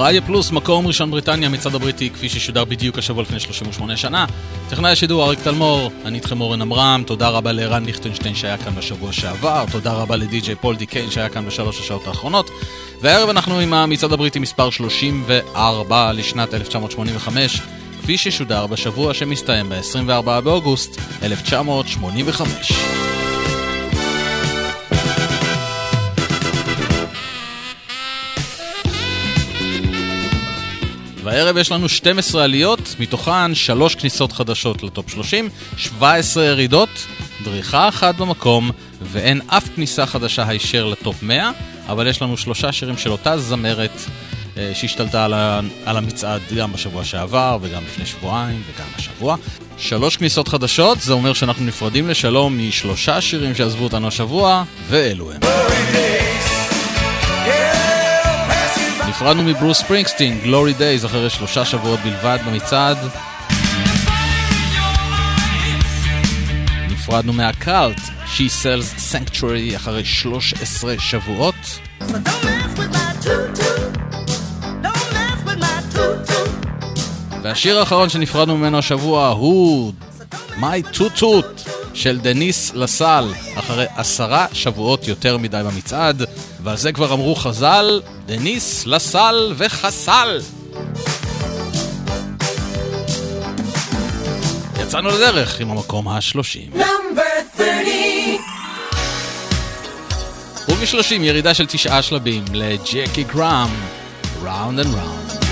רדיו פלוס, מקום ראשון בריטניה, מצד הבריטי, כפי ששודר בדיוק השבוע לפני 38 שנה. טכנאי השידור אריק תלמור, אני איתכם אורן עמרם, תודה רבה לערן ליכטנשטיין שהיה כאן בשבוע שעבר, תודה רבה לדי.ג'יי פול דיקיין שהיה כאן בשלוש השעות האחרונות. והערב אנחנו עם המצעד הבריטי מספר 34 לשנת 1985, כפי ששודר בשבוע שמסתיים ב-24 באוגוסט 1985. והערב יש לנו 12 עליות, מתוכן 3 כניסות חדשות לטופ 30, 17 ירידות, דריכה אחת במקום, ואין אף כניסה חדשה הישר לטופ 100, אבל יש לנו שלושה שירים של אותה זמרת אה, שהשתלטה על, ה, על המצעד גם בשבוע שעבר וגם לפני שבועיים וגם השבוע. שלוש כניסות חדשות, זה אומר שאנחנו נפרדים לשלום משלושה שירים שעזבו אותנו השבוע, ואלו הם. נפרדנו מברוס ספרינגסטין, גלורי דייז, אחרי שלושה שבועות בלבד במצעד. נפרדנו מהקאלט, She Sells Sanctuary, אחרי 13 שבועות. והשיר האחרון שנפרדנו ממנו השבוע הוא My Toot Toot של דניס לסל, אחרי עשרה שבועות יותר מדי במצעד, ועל זה כבר אמרו חז"ל, דניס לסל וחסל. יצאנו לדרך עם המקום השלושים. ובשלושים ירידה של תשעה שלבים לג'קי גראם, Round and Round.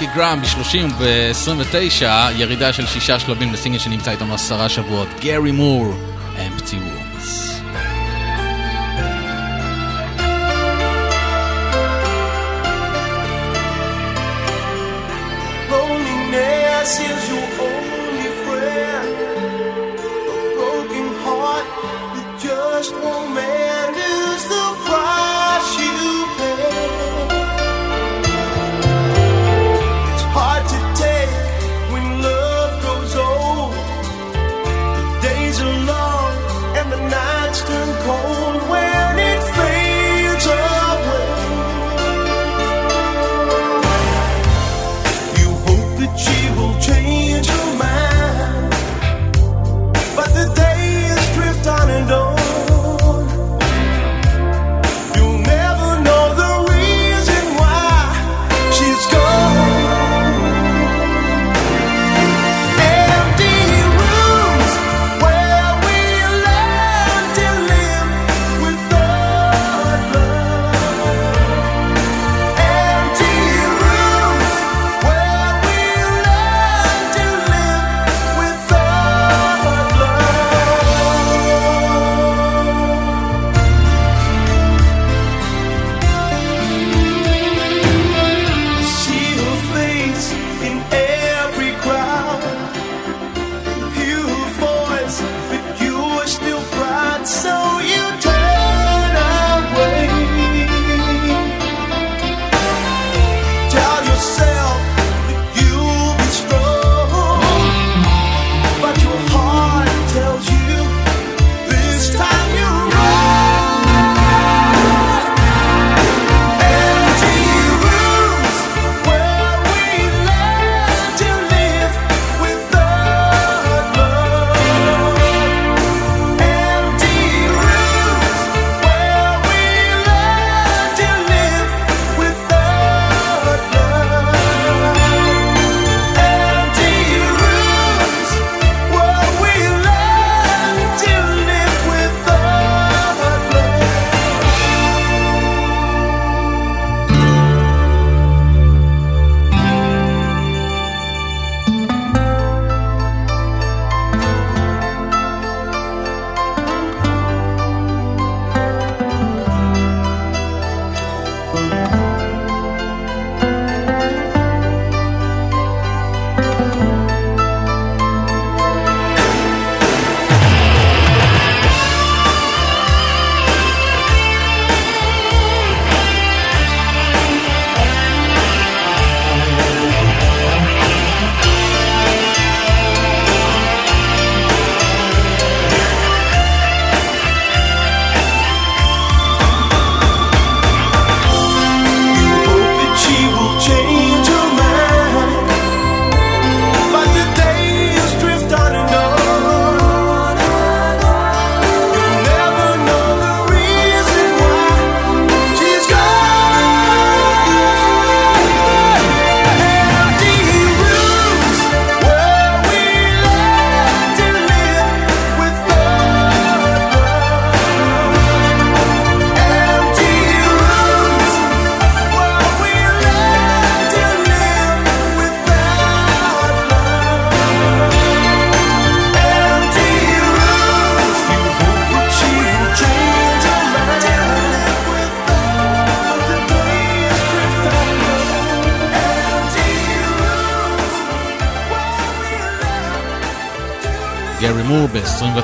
מיקי גראם ב-30 ו-29, ירידה של שישה שלבים לסינגל שנמצא איתנו עשרה שבועות, גארי מור, אמפטי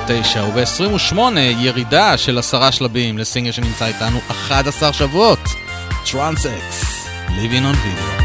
29, וב-28 ירידה של עשרה שלבים לסינגל שנמצא איתנו 11 שבועות, טרנס אקס, ליבינון וידאו.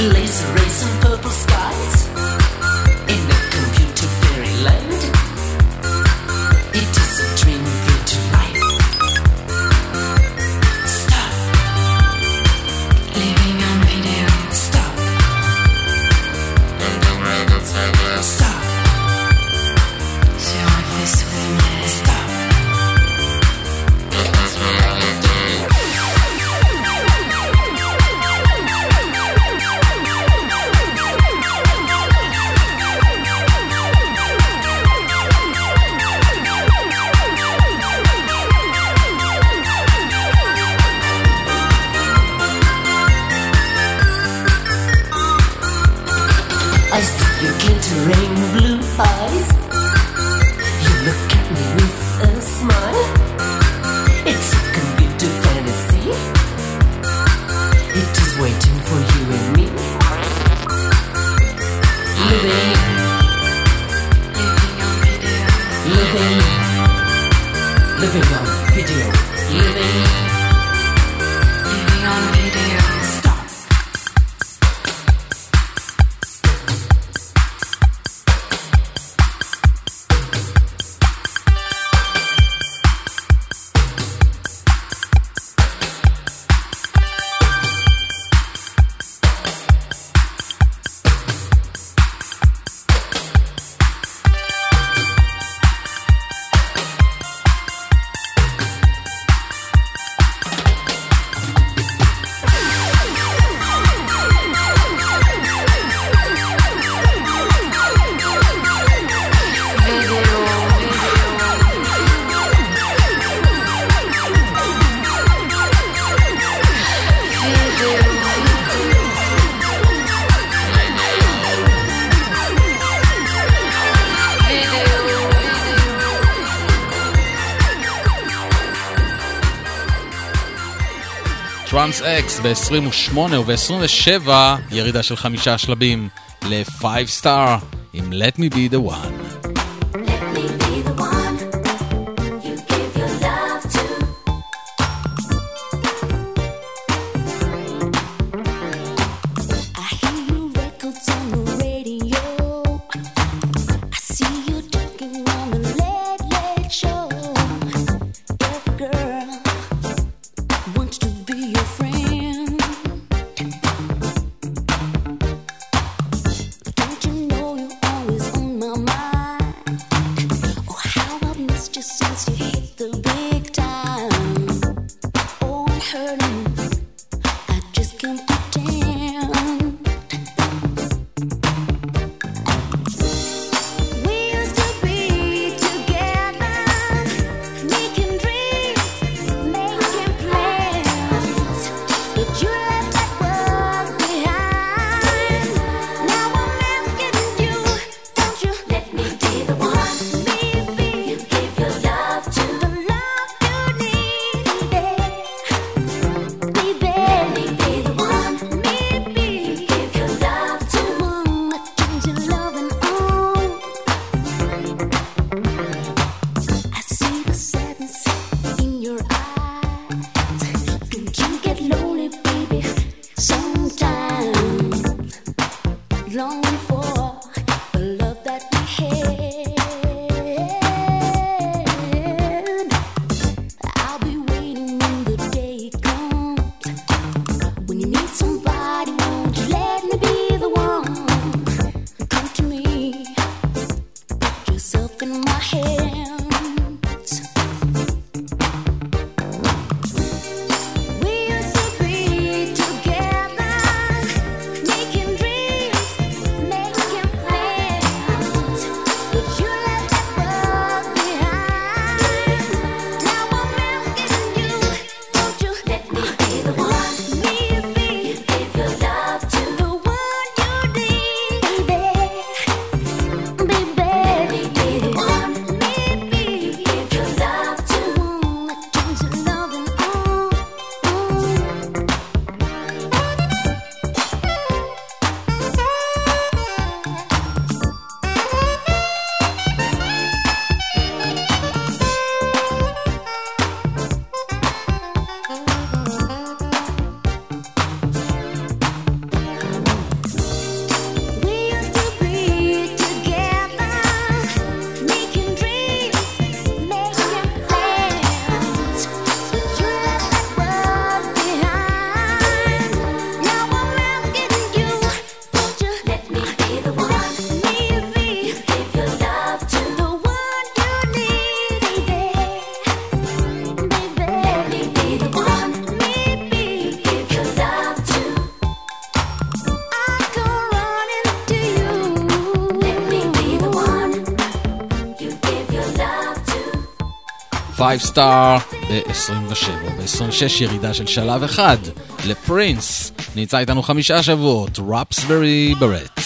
Laser rays and purple skies. ב-28 וב-27 ירידה של חמישה שלבים ל-5 star עם Let me be the one. 5 star ב-27. ב-26 ירידה של שלב אחד לפרינס. נמצא איתנו חמישה שבועות, רפסברי ברט.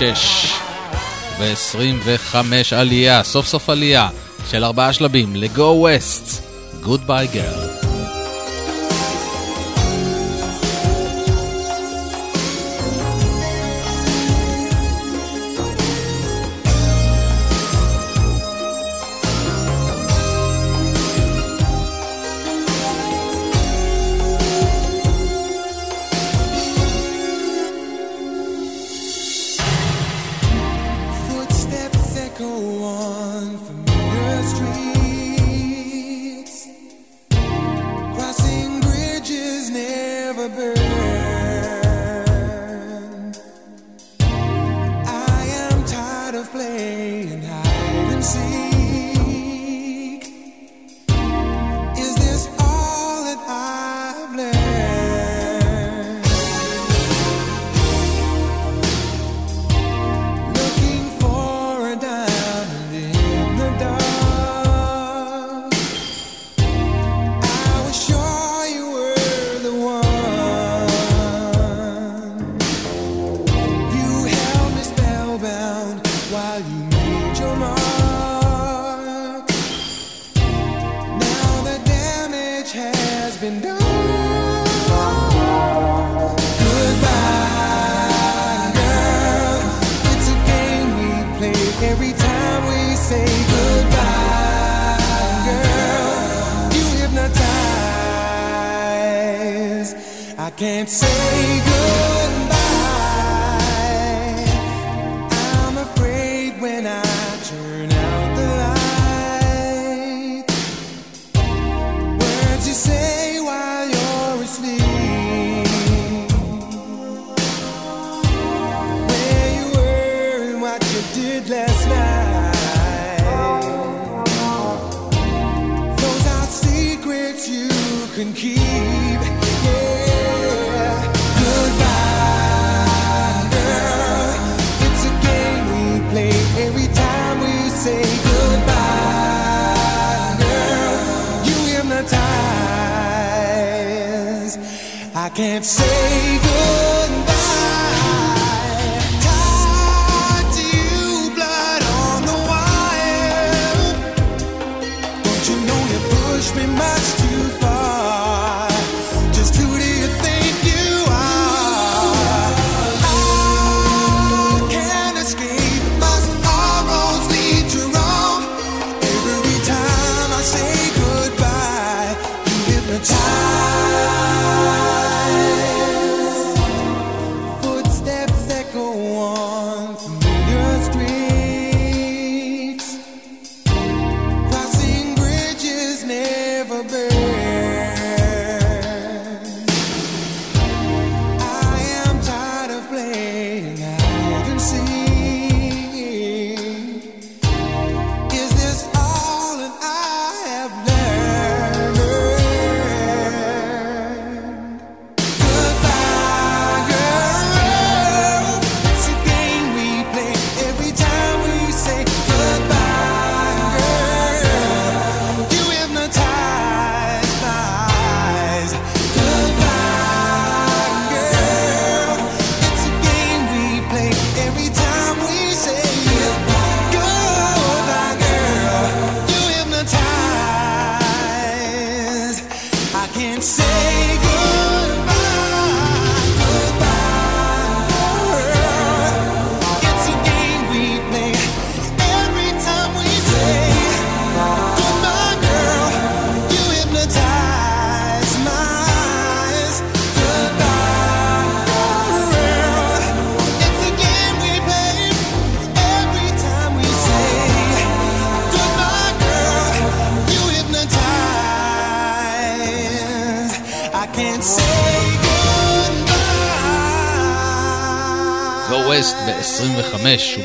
26 ו-25 עלייה, סוף סוף עלייה של ארבעה שלבים ל-go west, goodbye girl.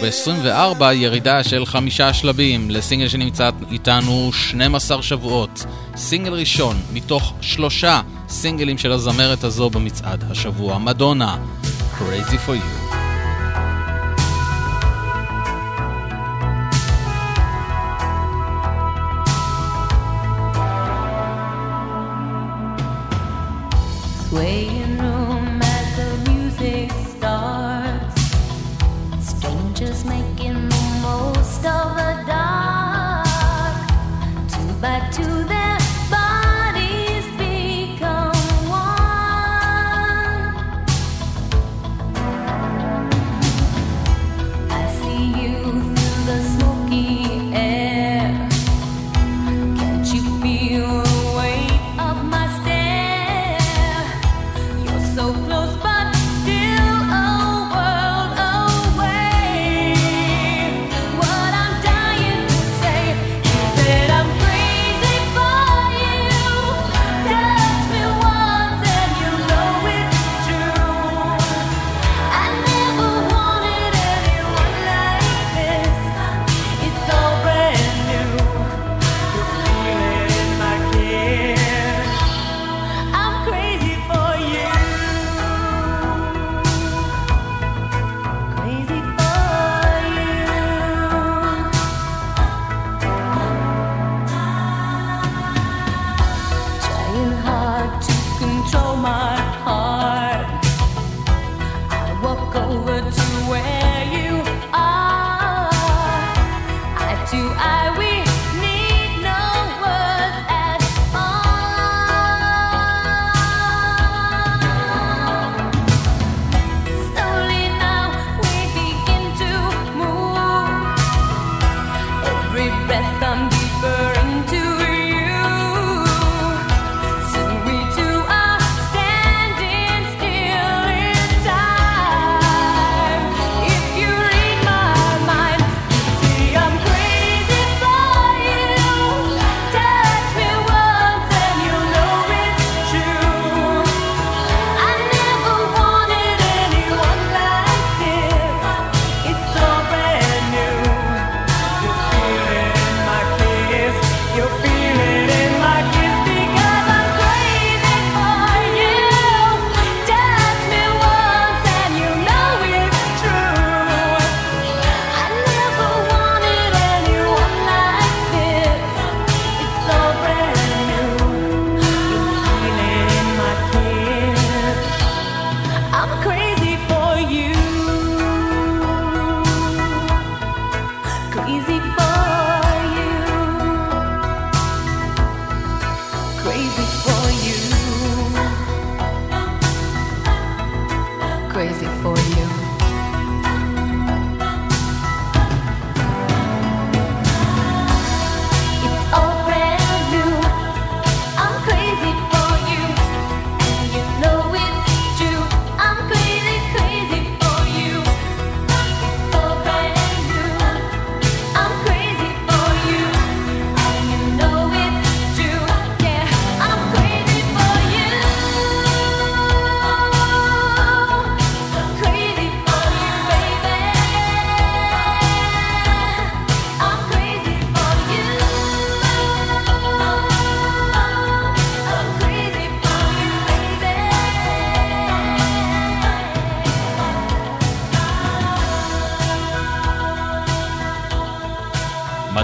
וב-24 ירידה של חמישה שלבים לסינגל שנמצא איתנו 12 שבועות. סינגל ראשון מתוך שלושה סינגלים של הזמרת הזו במצעד השבוע, מדונה, Crazy for you.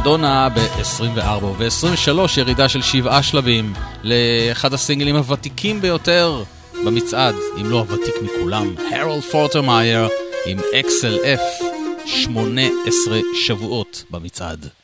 מדונה ב-24 וב-23 ירידה של שבעה שלבים לאחד הסינגלים הוותיקים ביותר במצעד, אם לא הוותיק מכולם, הרולד פורטרמייר עם אקסל XLF 18 שבועות במצעד.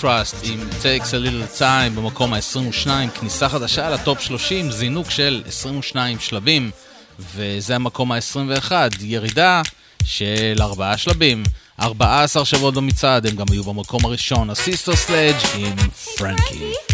Contrast עם Takes a Little Time במקום ה-22, כניסה חדשה לטופ 30, זינוק של 22 שלבים, וזה המקום ה-21, ירידה של 4 שלבים, 14 שבועות במצעד, הם גם היו במקום הראשון, הסיסטר סלדג' עם פרנקי.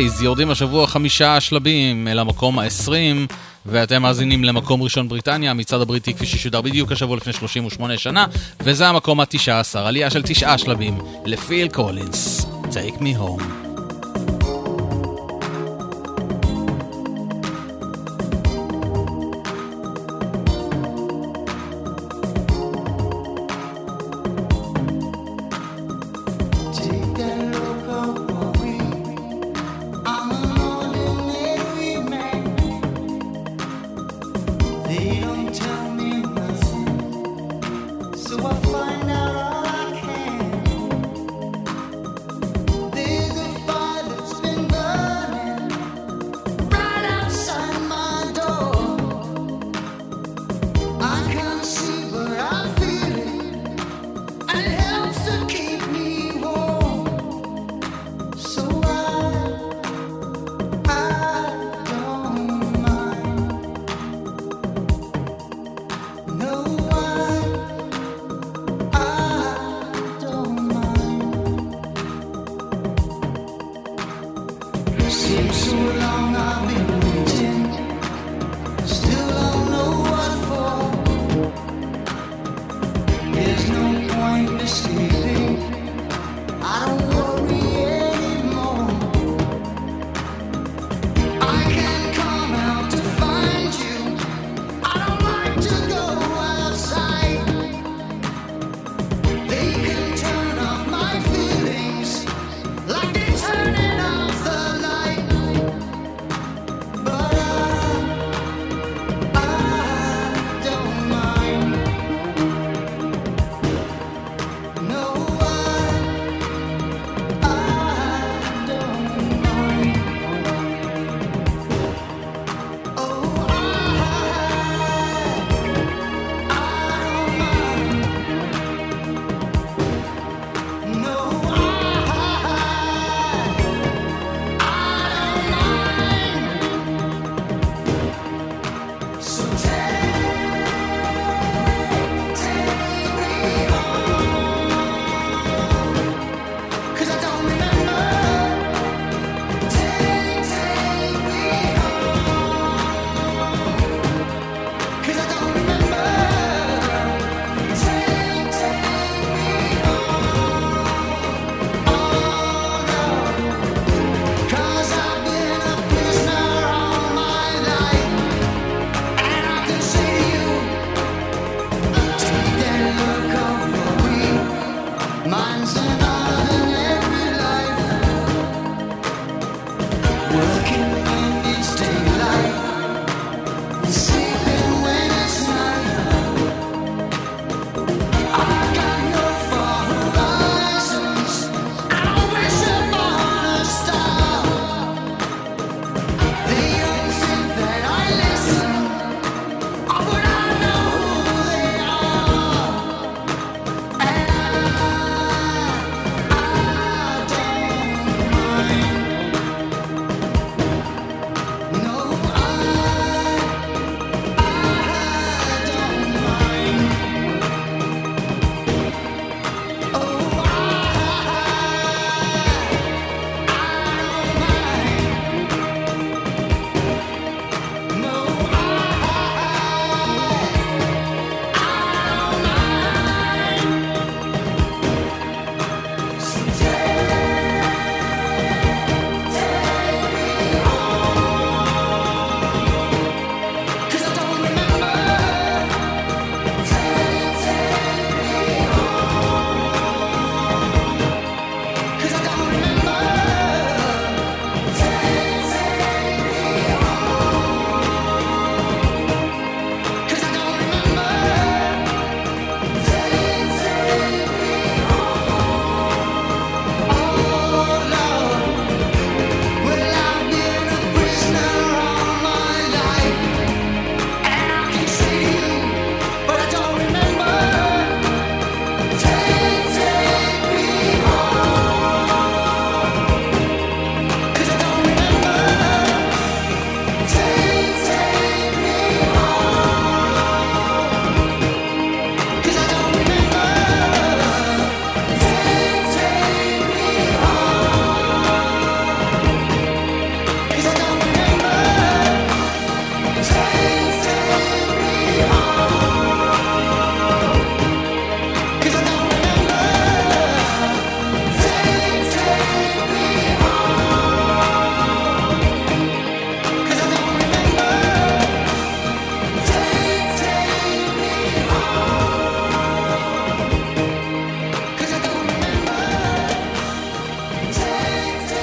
בלייז יורדים השבוע חמישה שלבים אל המקום ה-20 ואתם מאזינים למקום ראשון בריטניה, המצעד הבריטי כפי ששודר בדיוק השבוע לפני 38 שנה וזה המקום ה-19, עלייה של תשעה שלבים לפיל קולינס, Take me home.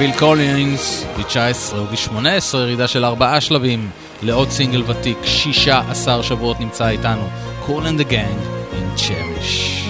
פיל קולינס, ב-19 וב-18 ירידה של ארבעה שלבים לעוד סינגל ותיק, 16 שבועות נמצא איתנו, cool and the gang in cherish.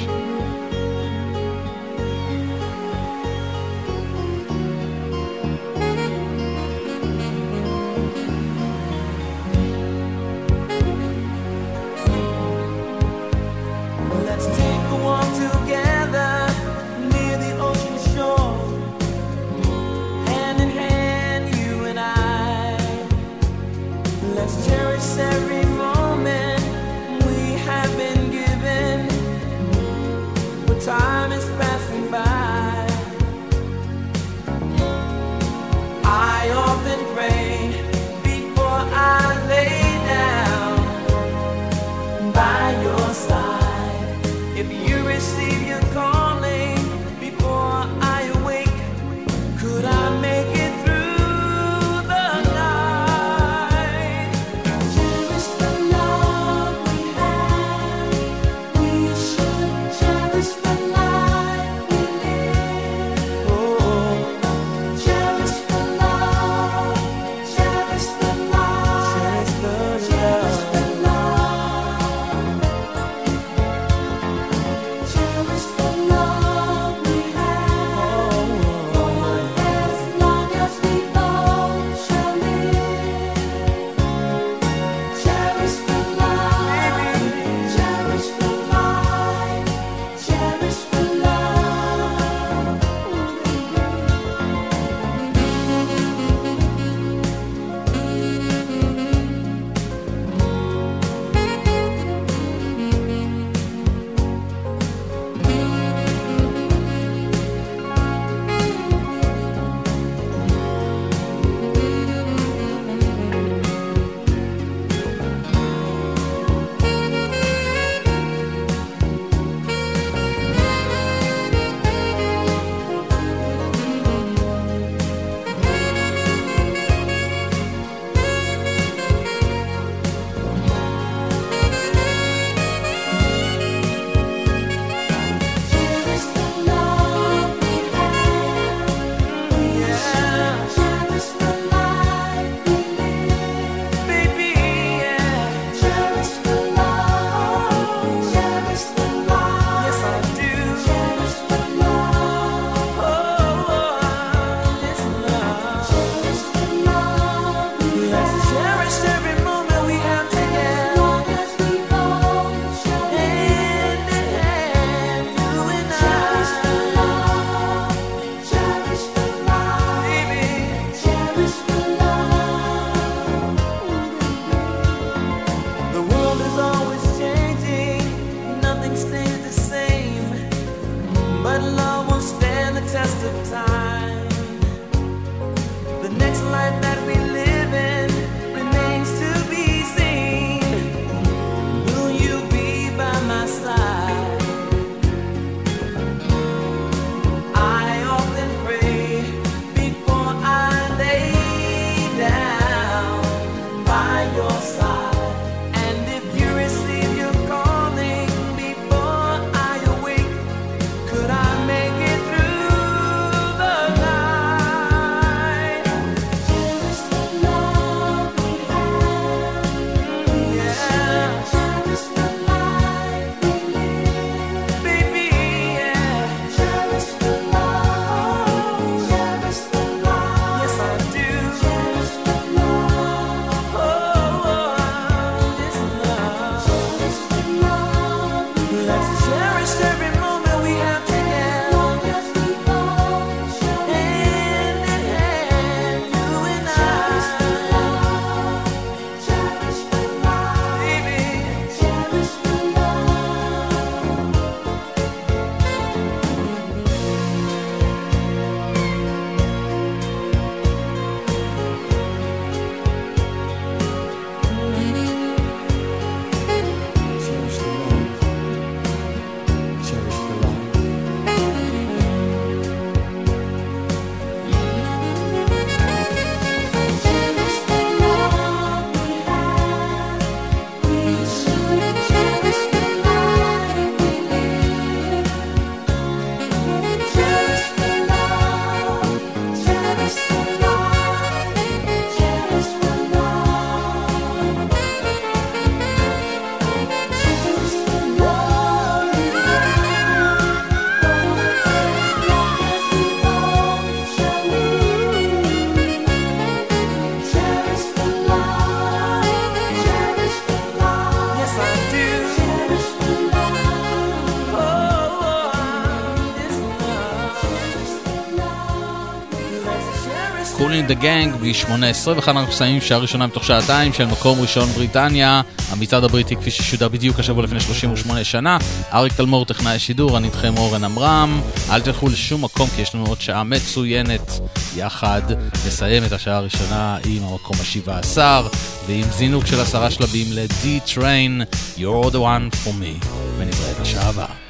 קולין דה גנג ב-8.20 וכאן אנחנו מסיימים שעה ראשונה מתוך שעתיים של מקום ראשון בריטניה. המצעד הבריטי כפי ששודר בדיוק השבוע לפני 38 שנה. אריק תלמור טכנאי השידור אני איתכם אורן עמרם. אל תלכו לשום מקום כי יש לנו עוד שעה מצוינת. יחד נסיים את השעה הראשונה עם המקום השבעה עשר ועם זינוק של עשרה שלבים ל-D-Train You're the one for me. ונתראה בשעה הבאה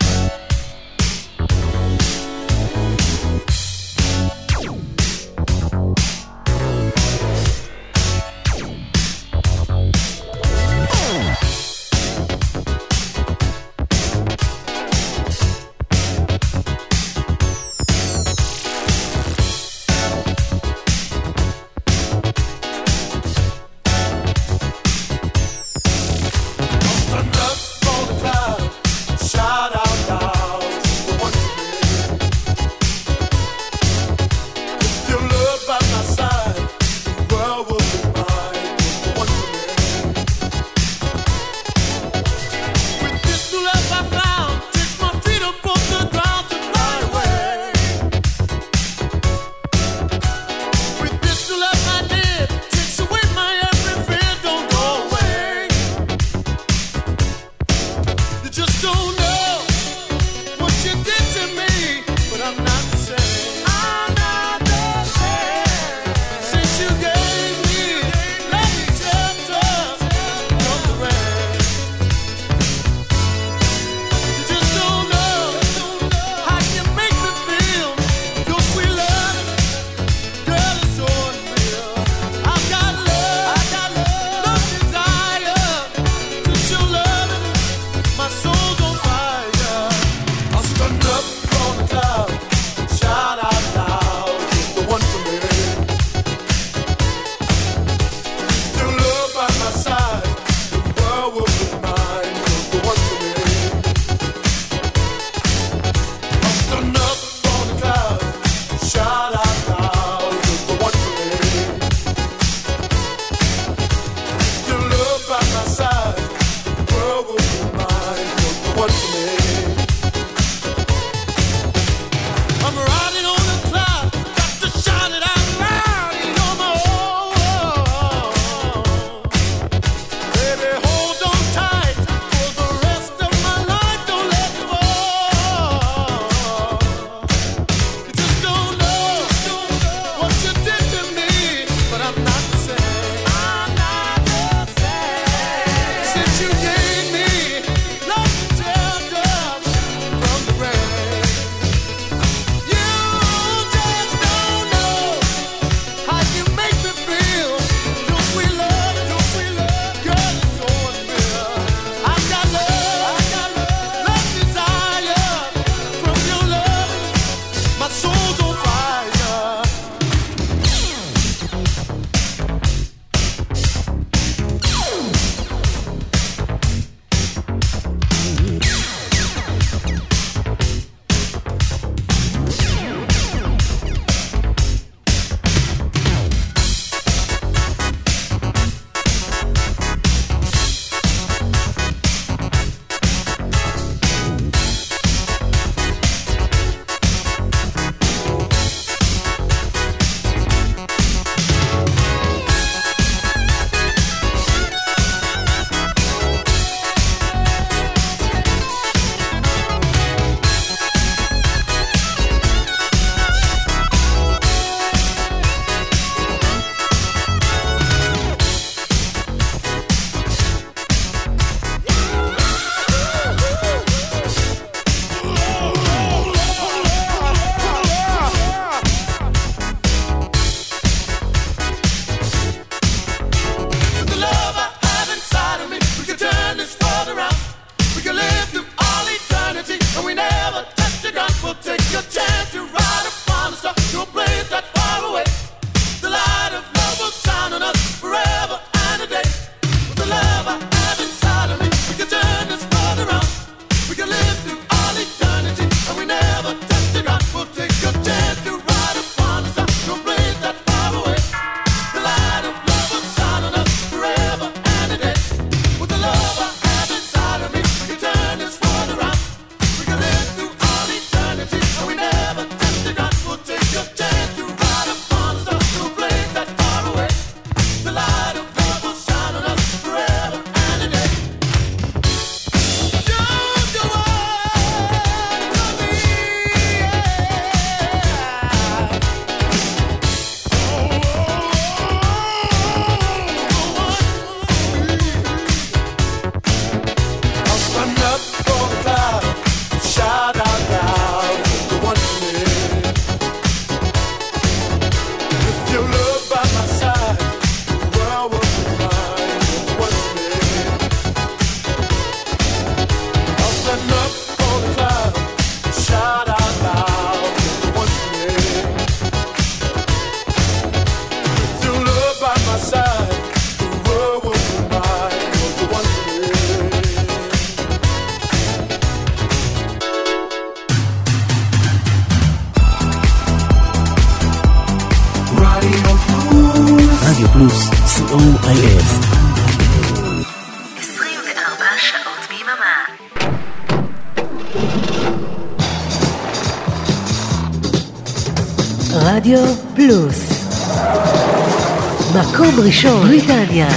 מקום ראשון, בריטניה.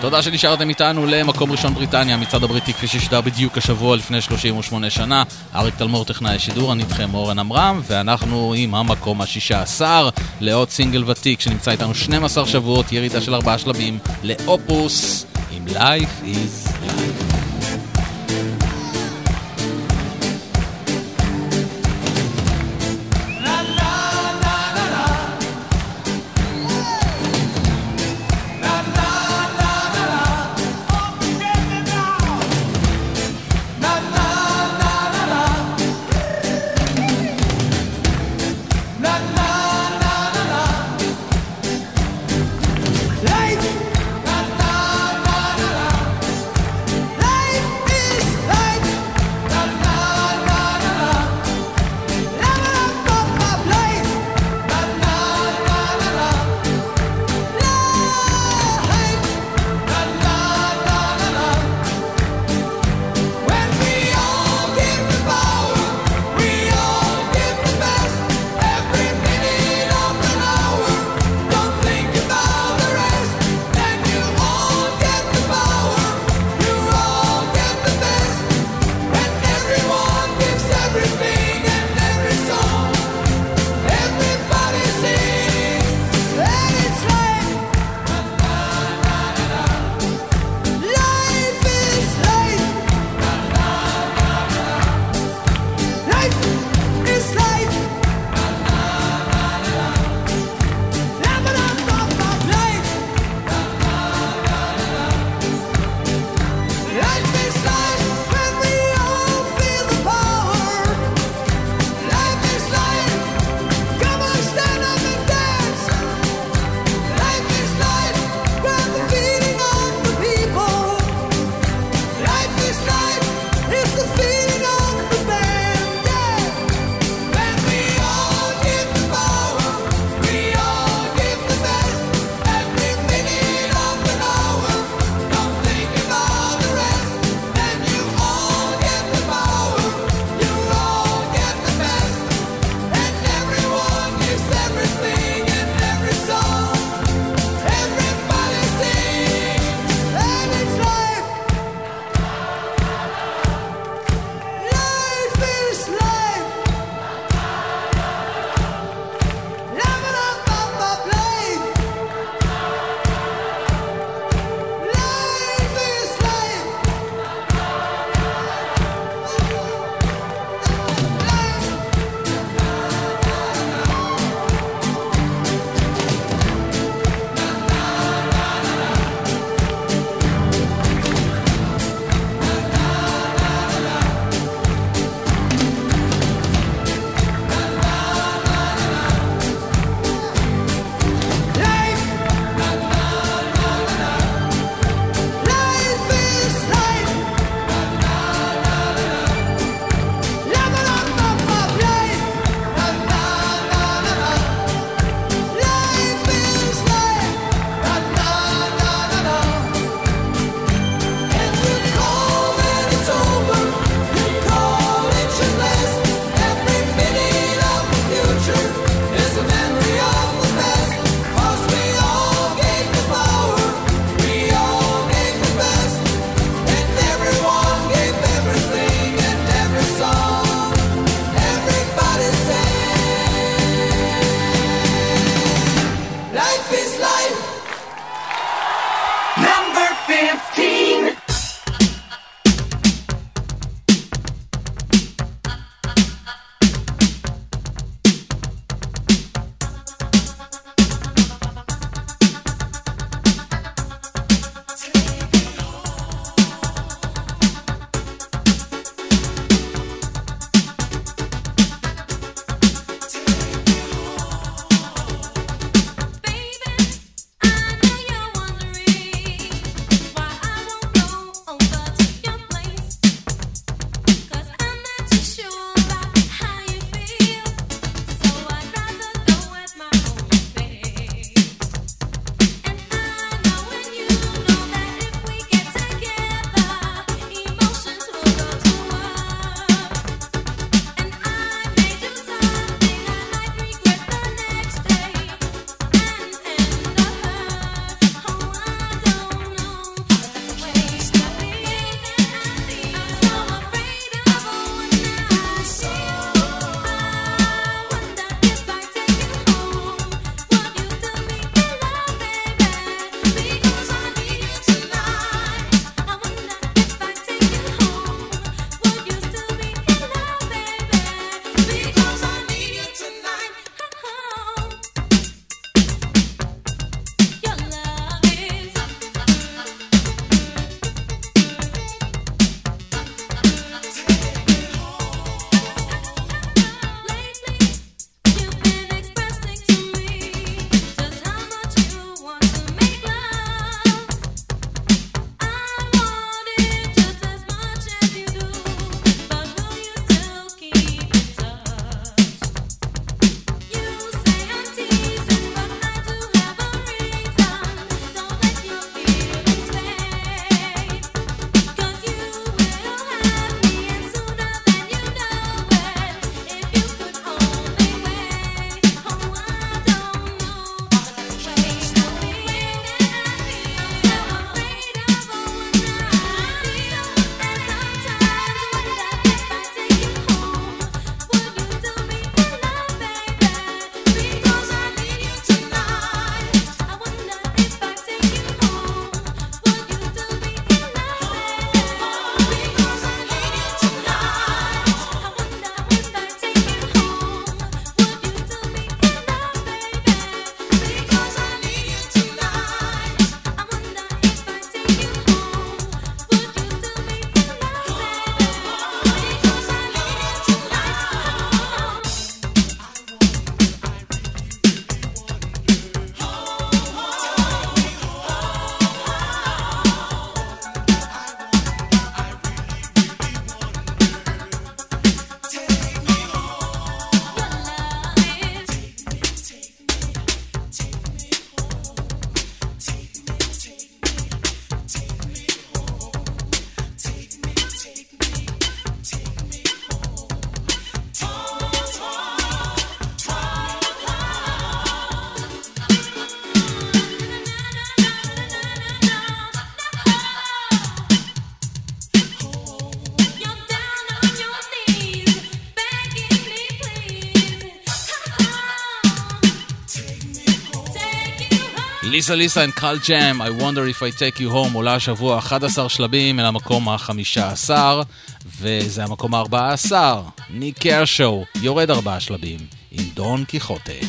תודה שנשארתם איתנו למקום ראשון בריטניה, מצעד הבריטי כפי ששודר בדיוק השבוע לפני 38 שנה. אריק תלמור טכנאי השידור, אני איתכם אורן עמרם, ואנחנו עם המקום השישה עשר לעוד סינגל ותיק שנמצא איתנו 12 שבועות, ירידה של ארבעה שלבים לאופוס עם Life is ליסה ליסה and קל ג'אם, I wonder if I take you home, עולה השבוע 11 שלבים אל המקום ה-15, וזה המקום ה-14, ניק קרשו, יורד 4 שלבים, עם דון קיחוטה.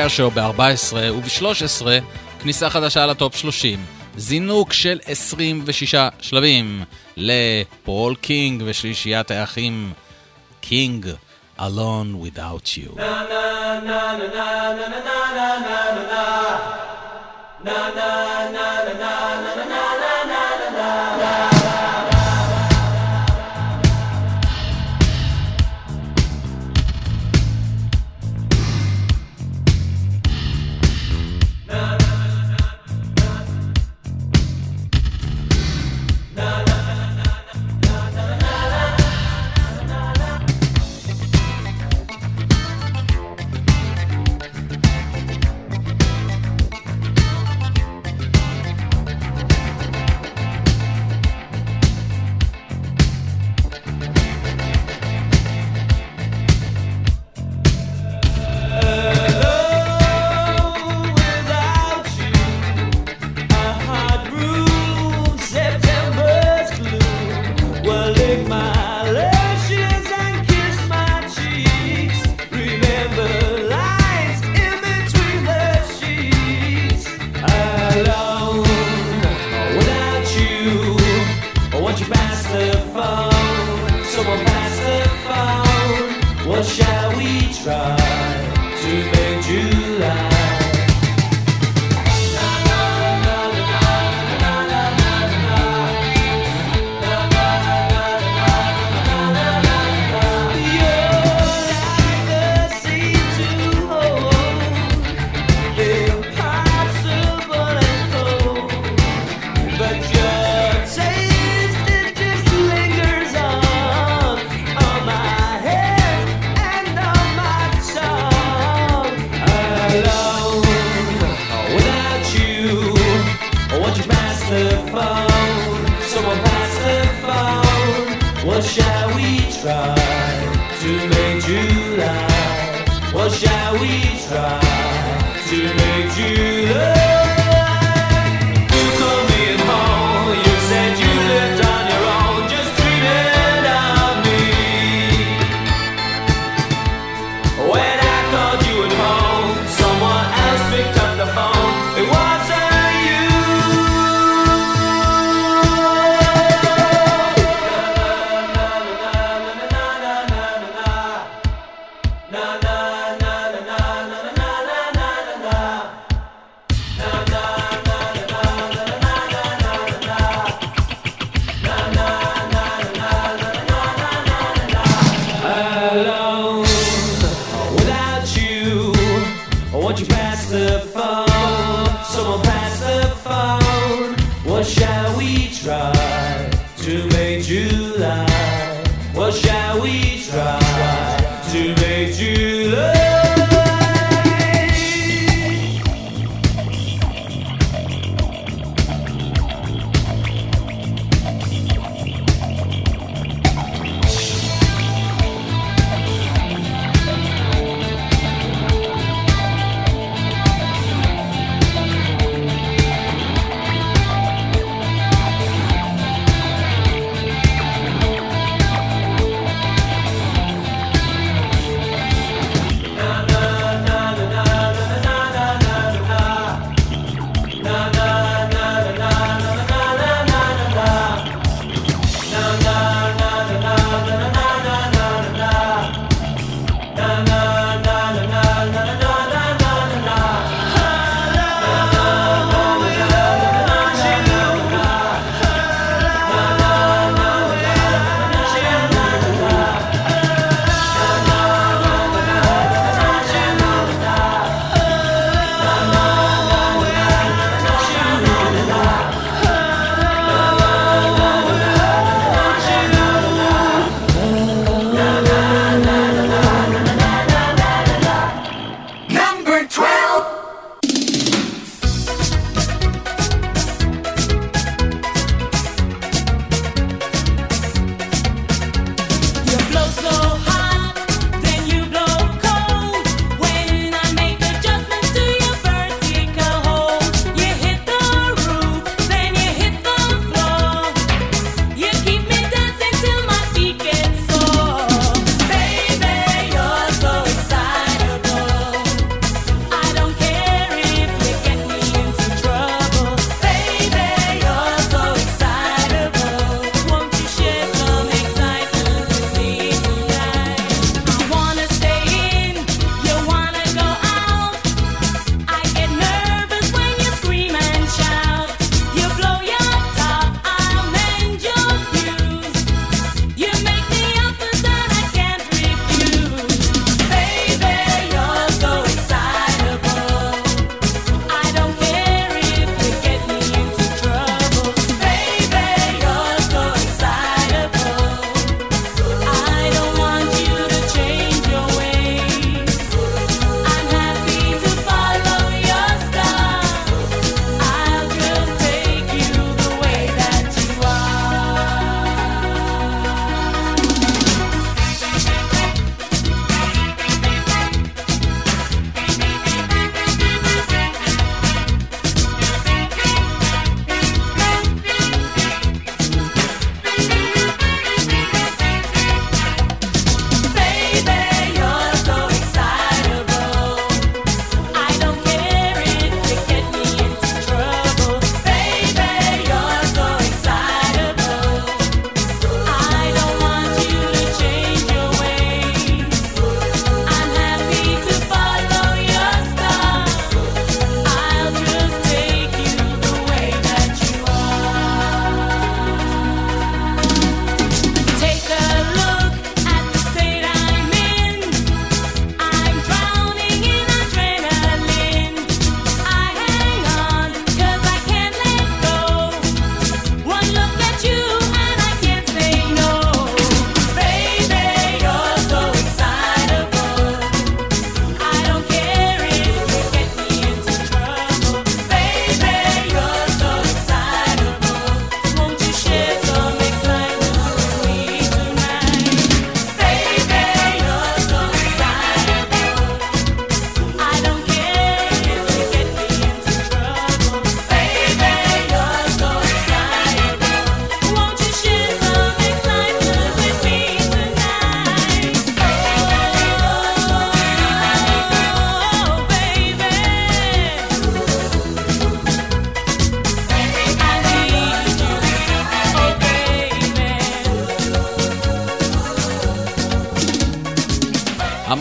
השואו ב-14 וב-13 כניסה חדשה לטופ 30. זינוק של 26 שלבים לפול קינג ושלישיית האחים קינג. Alone Without You. Na na na na na na na na na na na na na na na na na na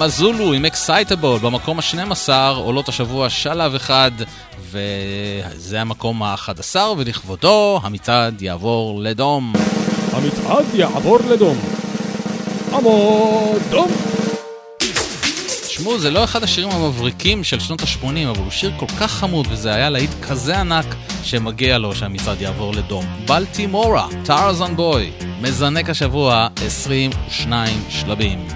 אמאזולו עם Excitable, במקום ה-12 עולות השבוע שלב אחד, וזה המקום ה-11, ולכבודו המצעד יעבור לדום. המצעד יעבור לדום. עמו דום! תשמעו, זה לא אחד השירים המבריקים של שנות ה-80, אבל הוא שיר כל כך חמוד, וזה היה להיט כזה ענק, שמגיע לו שהמצעד יעבור לדום. בלטימורה, Tarzan Boy, מזנק השבוע 22 שלבים.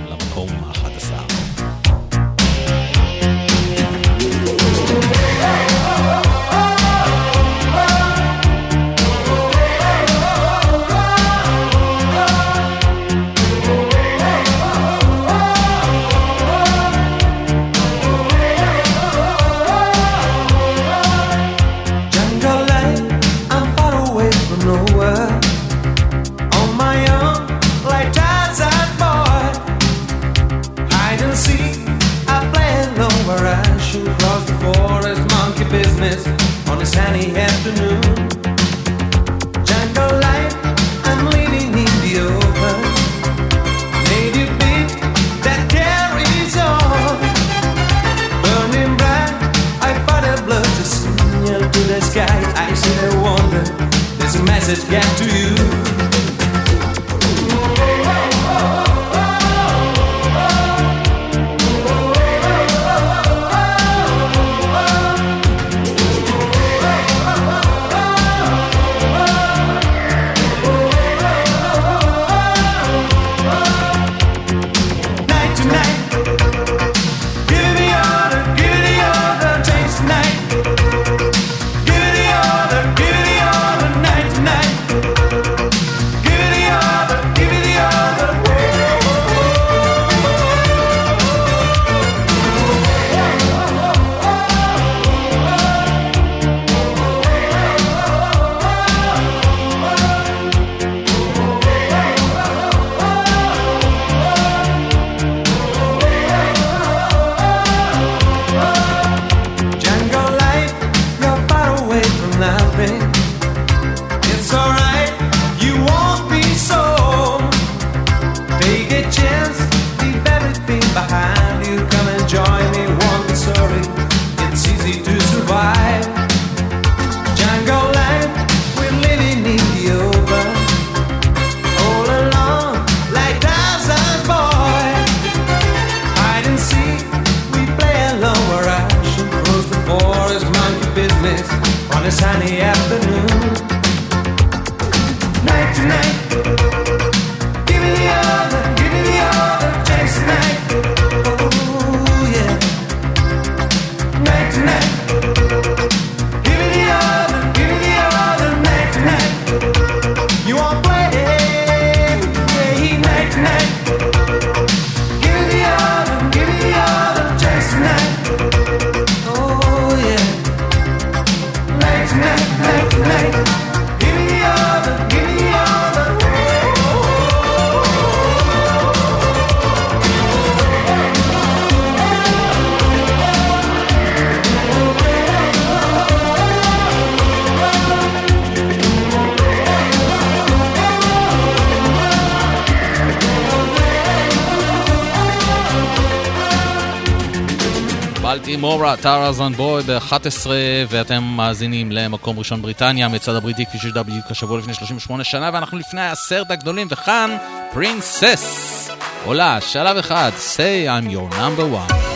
טראזן בוי ב-11, ואתם מאזינים למקום ראשון בריטניה, המצעד הבריטי כפי שהיה בדיוק השבוע לפני 38 שנה, ואנחנו לפני העשרת הגדולים, וכאן פרינסס עולה שלב אחד, say I'm your number one.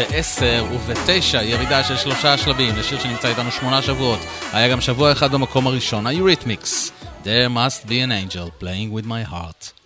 ב-10 וב-9, ירידה של שלושה שלבים לשיר שנמצא איתנו שמונה שבועות. היה גם שבוע אחד במקום הראשון, היו ריתמיקס. There must be an angel playing with my heart.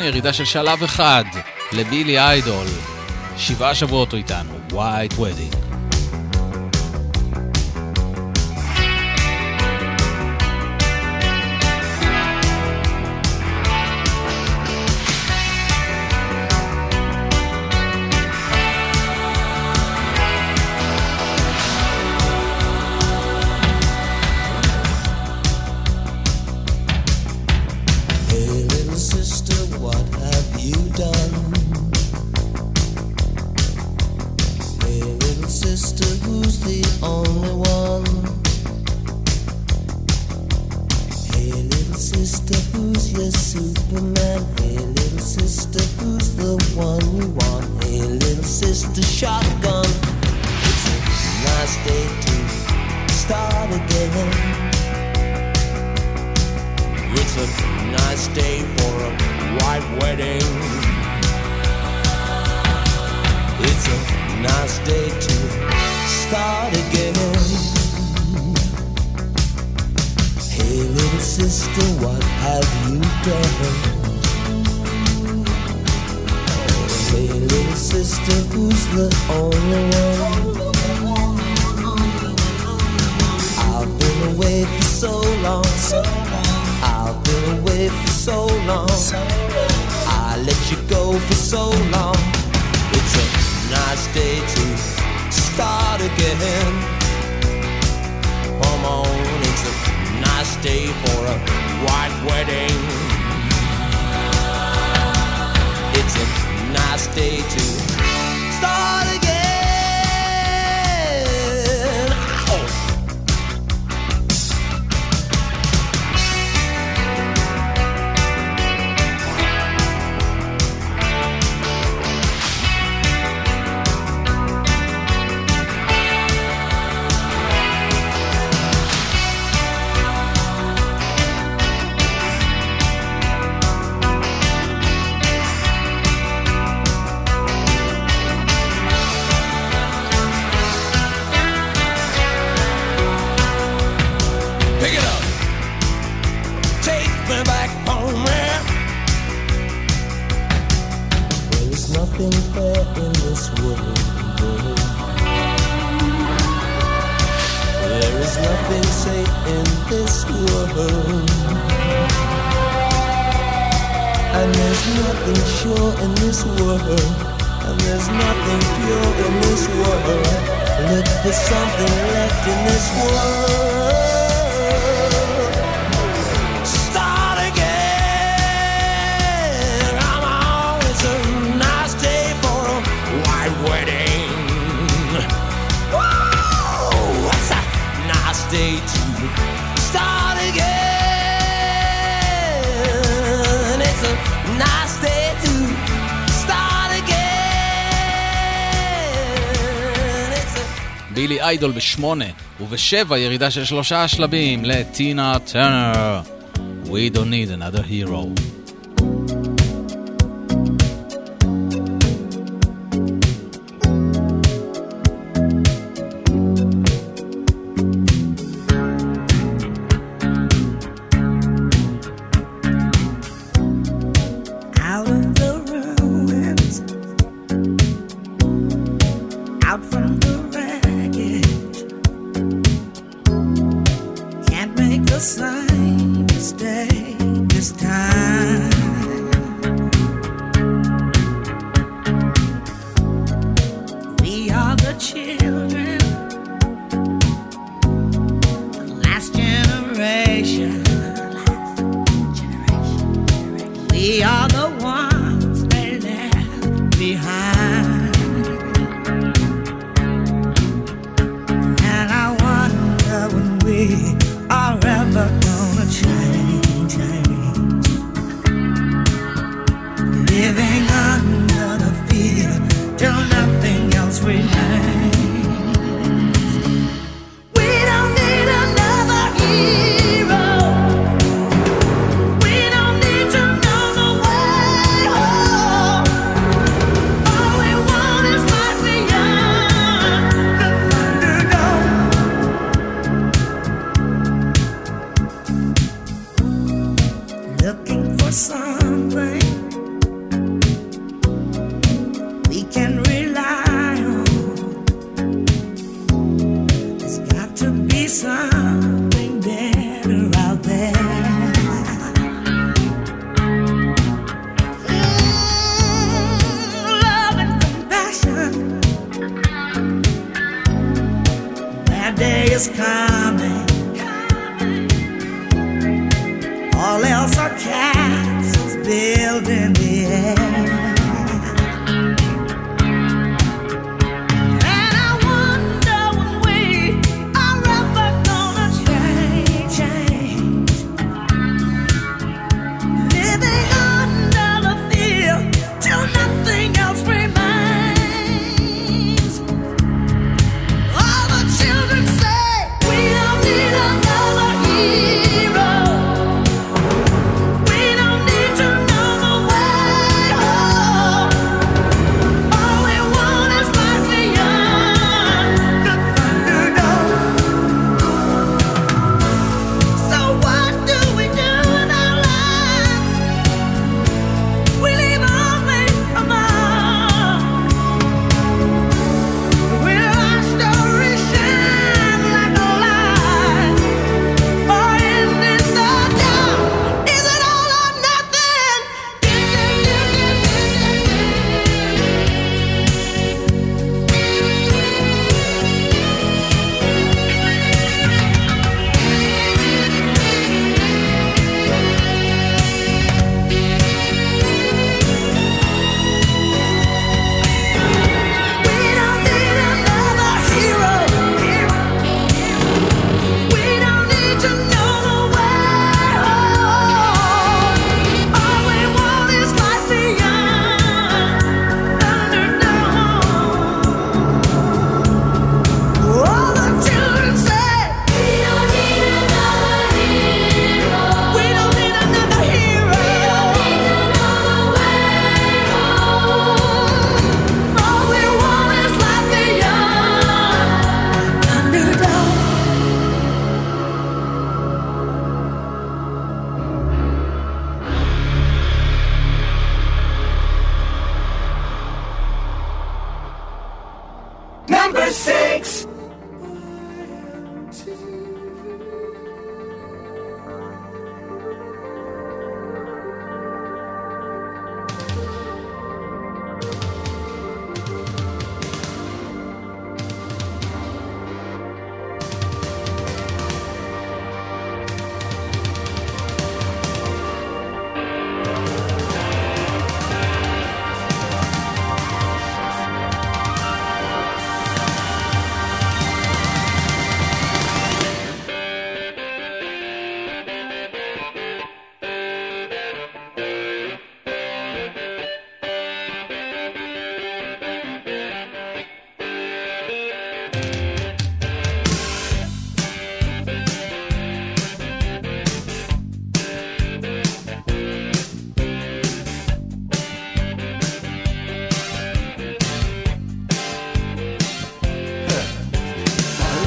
שמונה, ירידה של שלב אחד לבילי איידול. שבעה שבועות הוא איתנו, White Wedding. Sister, shotgun. It's a nice day to start again. It's a nice day for a white wedding. It's a nice day to start again. Hey, little sister, what have you done? Hey, little sister, who's the only one? I've been away for so long. I've been away for so long. I let you go for so long. It's a nice day to start again. Come on, it's a nice day for a white wedding. It's a nice day to start again. איידול בשמונה, ובשבע ירידה של שלושה שלבים לטינה טרנר. We don't need another hero.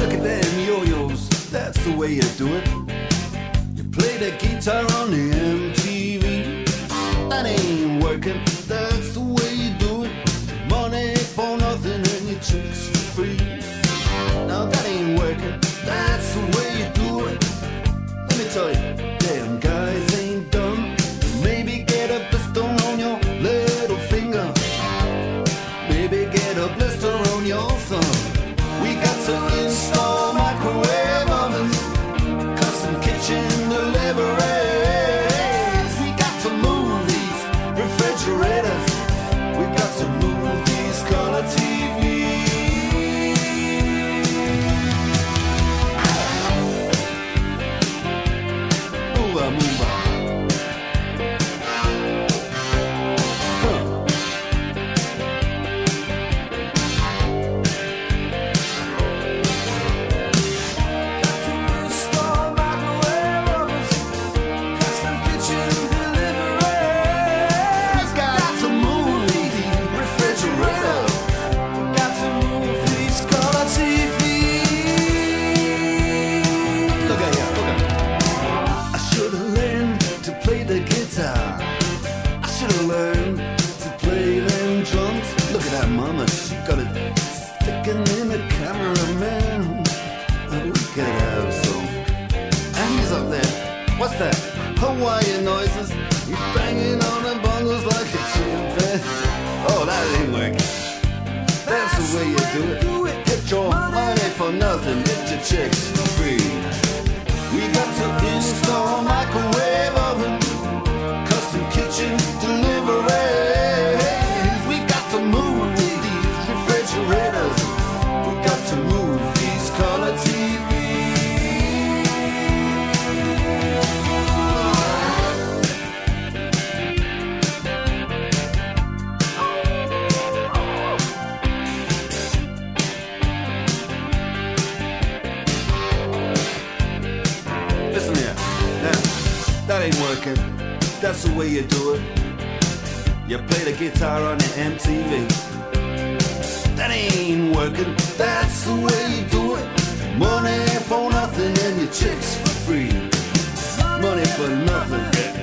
Look at them yo-yos, that's the way you do it. You play the guitar on the MTV. chicks to feed. We got to install microwave. way you do it. You play the guitar on your MTV. That ain't working, that's the way you do it. Money for nothing and your chicks for free. Money for nothing.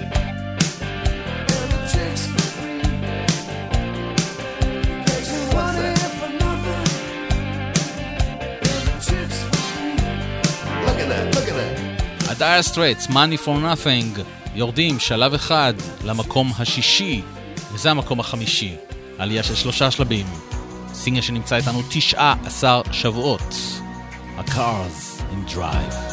Look at that, look at that. A dire Straits, Money for Nothing. יורדים שלב אחד למקום השישי, וזה המקום החמישי. עלייה של שלושה שלבים. סינגל שנמצא איתנו 19 שבועות. ה-Cars in Drive.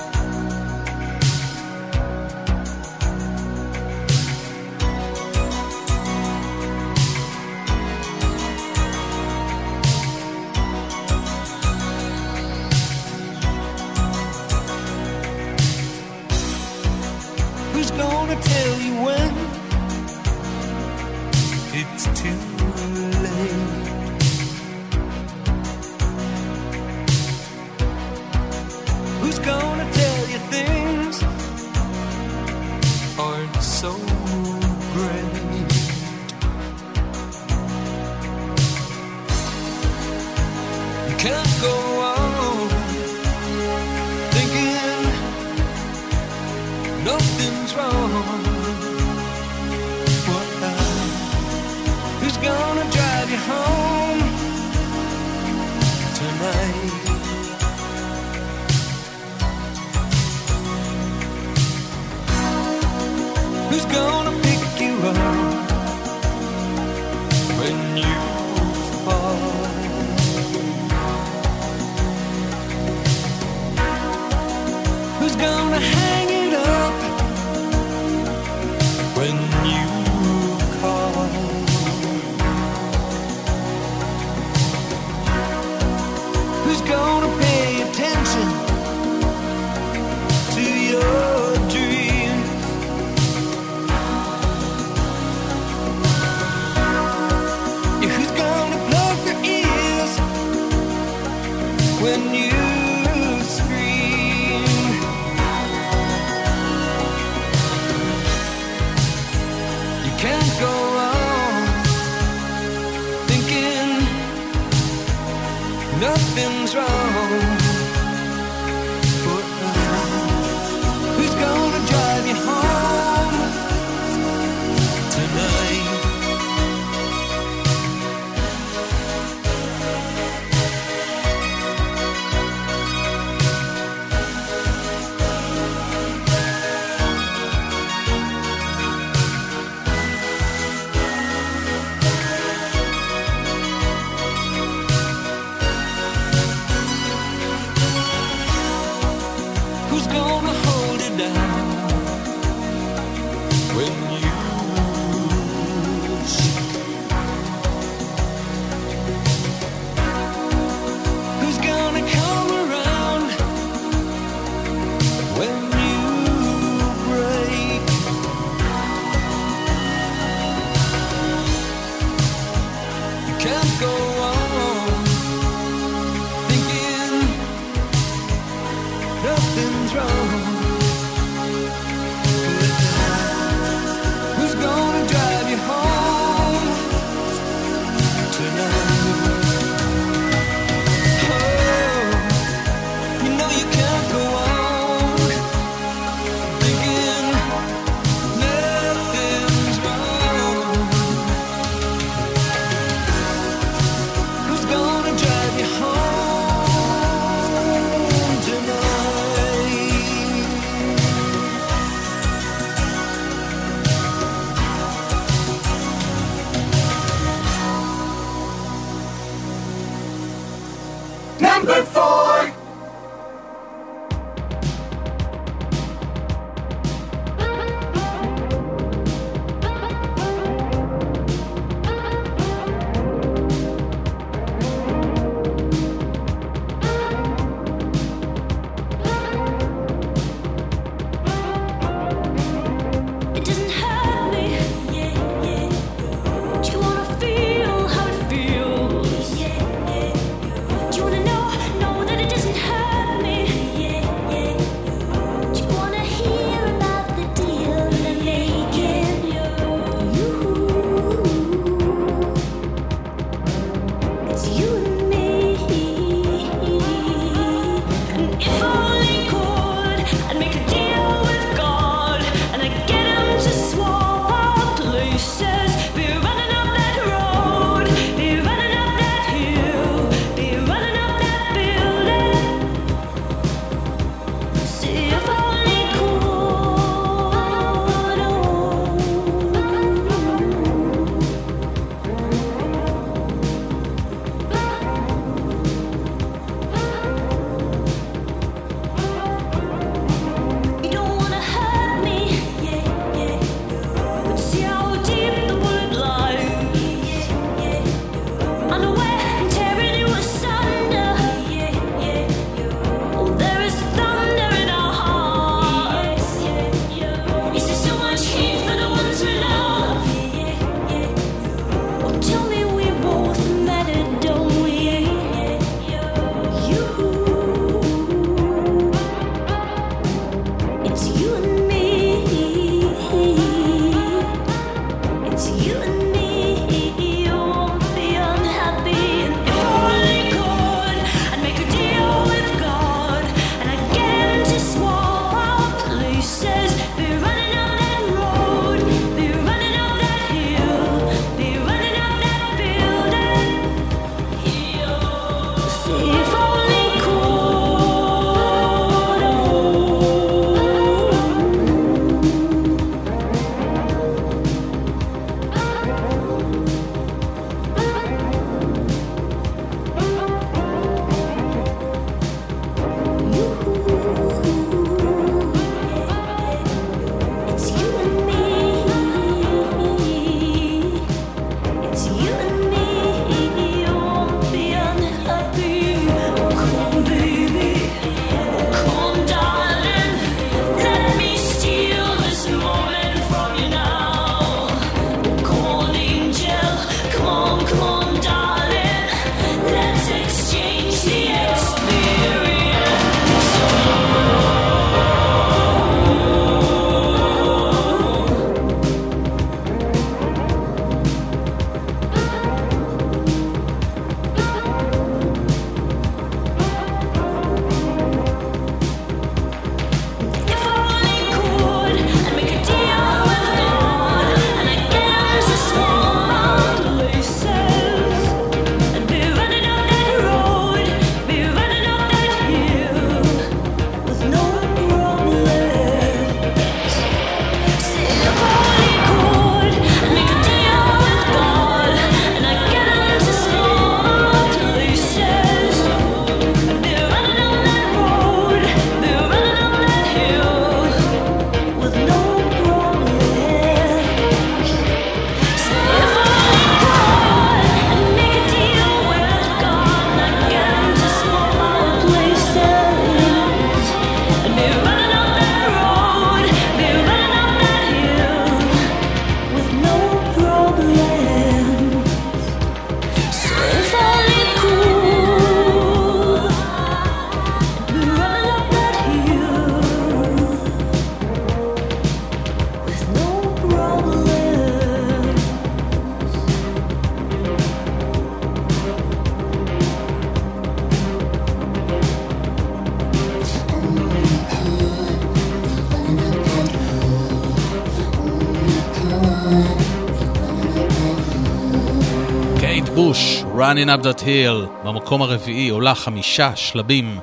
Running Up That Hill, במקום הרביעי עולה חמישה שלבים,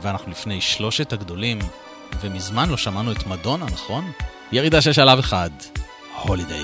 ואנחנו לפני שלושת הגדולים, ומזמן לא שמענו את מדונה, נכון? ירידה של שלב אחד, הולידיי.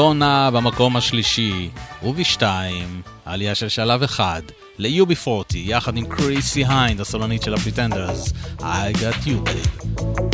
מדונה במקום השלישי, ובשתיים, עלייה של שלב אחד, ל-UB40, יחד עם קריסי היינד, הסולנית של הפריטנדרס, I got you babe.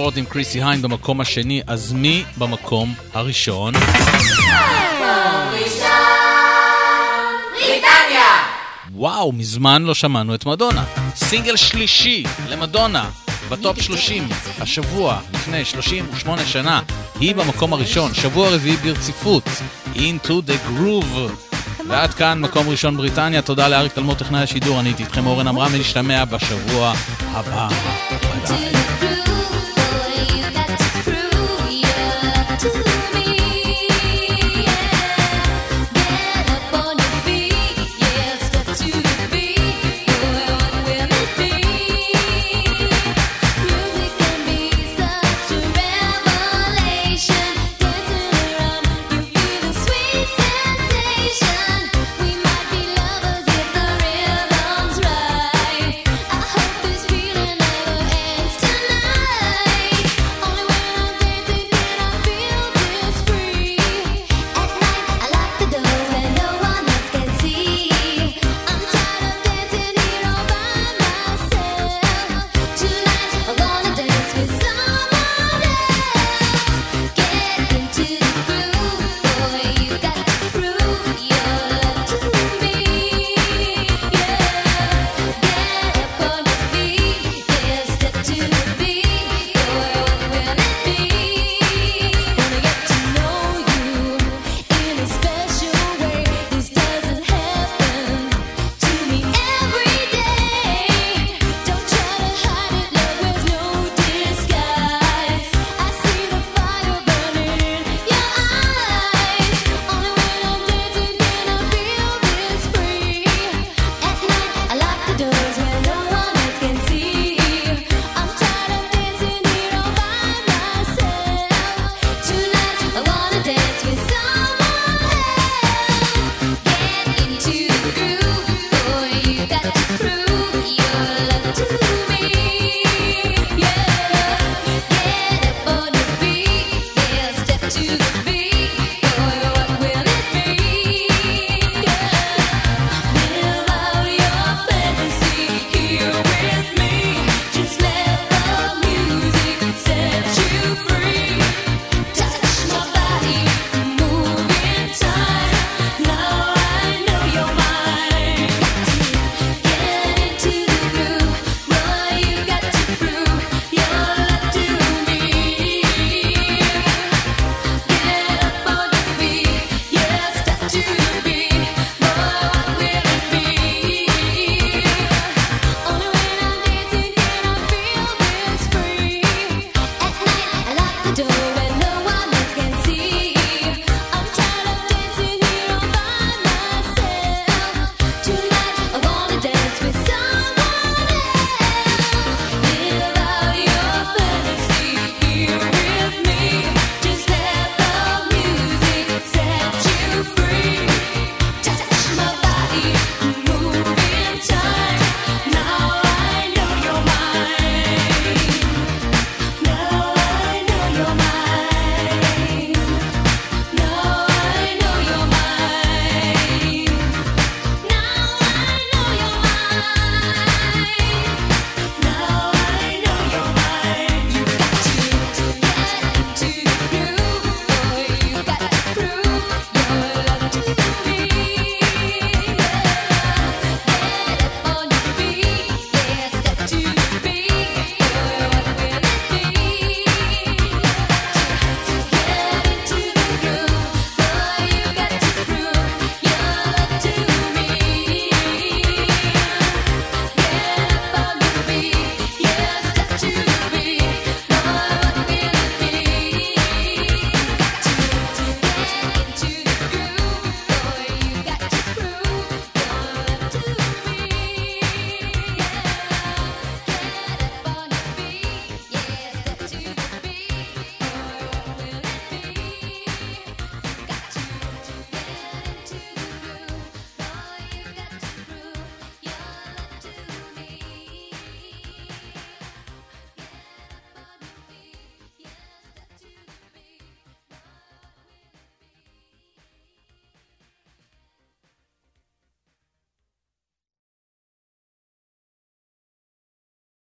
UB40 עם קריסי היין במקום השני, אז מי במקום הראשון? וואו, מזמן לא שמענו את מדונה. סינגל שלישי למדונה, בטופ 30, השבוע, לפני 38 שנה, היא במקום הראשון, שבוע רביעי ברציפות, Into the Groove. ועד כאן מקום ראשון בריטניה, תודה לאריק תלמוד טכנאי השידור, אני הייתי איתכם אורן עמרם, ונשתמע בשבוע הבא. ביי ביי.